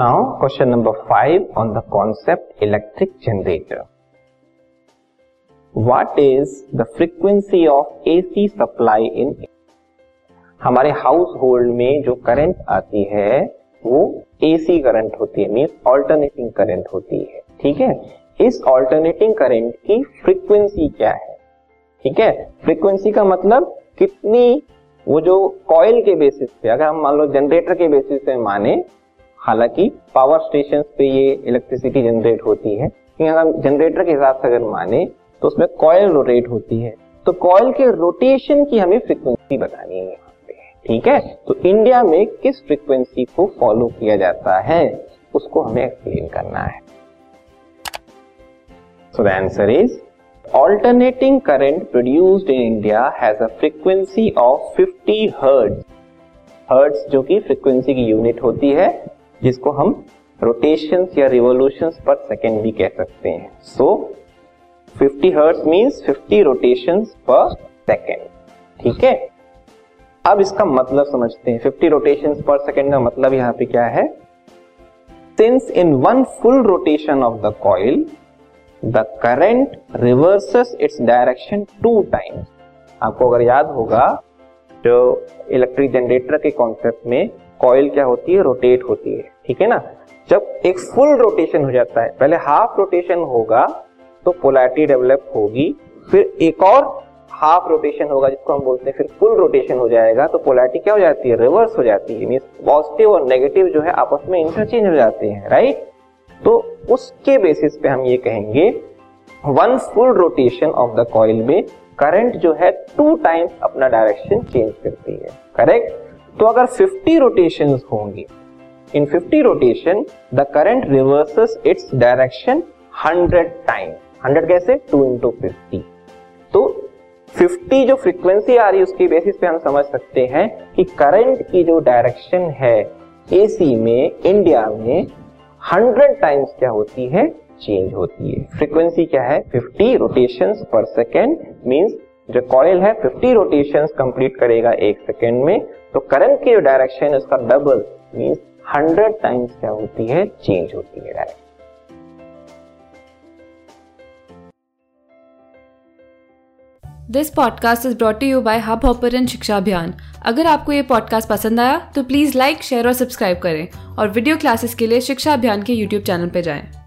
Now, question number 5 on the concept electric generator. What is the frequency of AC supply in हमारे household में जो current आती है वो AC current होती है मीन ऑल्टरनेटिंग करंट होती है। ठीक है? इस ऑल्टरनेटिंग करंट की फ्रीक्वेंसी क्या है? ठीक है? फ्रीक्वेंसी का मतलब कितनी वो जो कॉइल के बेसिस पे अगर हम मान लो जनरेटर के बेसिस पे माने हालाँकि पावर स्टेशन पे ये इलेक्ट्रिसिटी जनरेट होती है अगर जनरेटर के हिसाब से अगर माने तो उसमें कॉयल रोटेट होती है। तो कॉयल के रोटेशन की हमें फ्रीक्वेंसी बतानी है ठीक है? तो इंडिया में किस फ्रीक्वेंसी को फॉलो किया जाता है, उसको हमें एक्सप्लेन करना है। So the answer is alternating current produced in India has a frequency of 50 hertz hertz जो कि फ्रीक्वेंसी की यूनिट होती है जिसको हम रोटेशन या रिवोल्यूशन पर सेकेंड भी कह सकते हैं। So fifty 50 hertz means 50 rotation per second ठीक है? अब इसका मतलब समझते हैं। 50 रोटेशन पर सेकेंड का मतलब यहाँ पे क्या है? Since in one full rotation of the coil the current reverses its direction two times आपको अगर याद होगा, जो इलेक्ट्रिक जनरेटर के कॉन्सेप्ट में कॉइल क्या होती है? रोटेट होती है। ठीक है ना? जब एक फुल रोटेशन हो जाता है, पहले हाफ़ रोटेशन होगा तो पोलैरिटी डेवलप होगी, फिर एक और हाफ़ रोटेशन होगा, जिसको हम बोलते हैं, फिर फुल रोटेशन हो जाएगा तो पोलैरिटी क्या हो जाती है? रिवर्स हो जाती है। मीन पॉजिटिव और नेगेटिव जो है, आपस में इंटरचेंज हो जाते हैं राइट तो उसके बेसिस पे हम ये कहेंगे one full rotation of the coil में करंट जो है टू टाइम्स अपना डायरेक्शन चेंज करती है। करेक्ट तो अगर 50 रोटेशन होंगे in 50 rotation the current reverses its direction 100 time 100 कैसे? 2 इंटू फिफ्टी तो 50 जो फ्रीक्वेंसी आ रही है, उसके बेसिस पे हम समझ सकते हैं कि करंट की जो डायरेक्शन है एसी में इंडिया में 100 टाइम्स क्या होती है? चेंज होती है. फ्रीक्वेंसी क्या है? 50 रोटेशंस पर सेकेंड मींस जो कॉइल है 50 रोटेशंस कंप्लीट करेगा एक सेकेंड में तो करंट की जो डायरेक्शन उसका डबल मीन हंड्रेड टाइम्स क्या होती है? चेंज होती है direction this podcast is brought you by Hubhopper Shiksha Abhiyan अगर आपको ये पॉडकास्ट पसंद आया तो प्लीज़ लाइक शेयर और सब्सक्राइब करें और वीडियो क्लासेस के लिए शिक्षा अभियान के यूट्यूब चैनल पर जाएँ।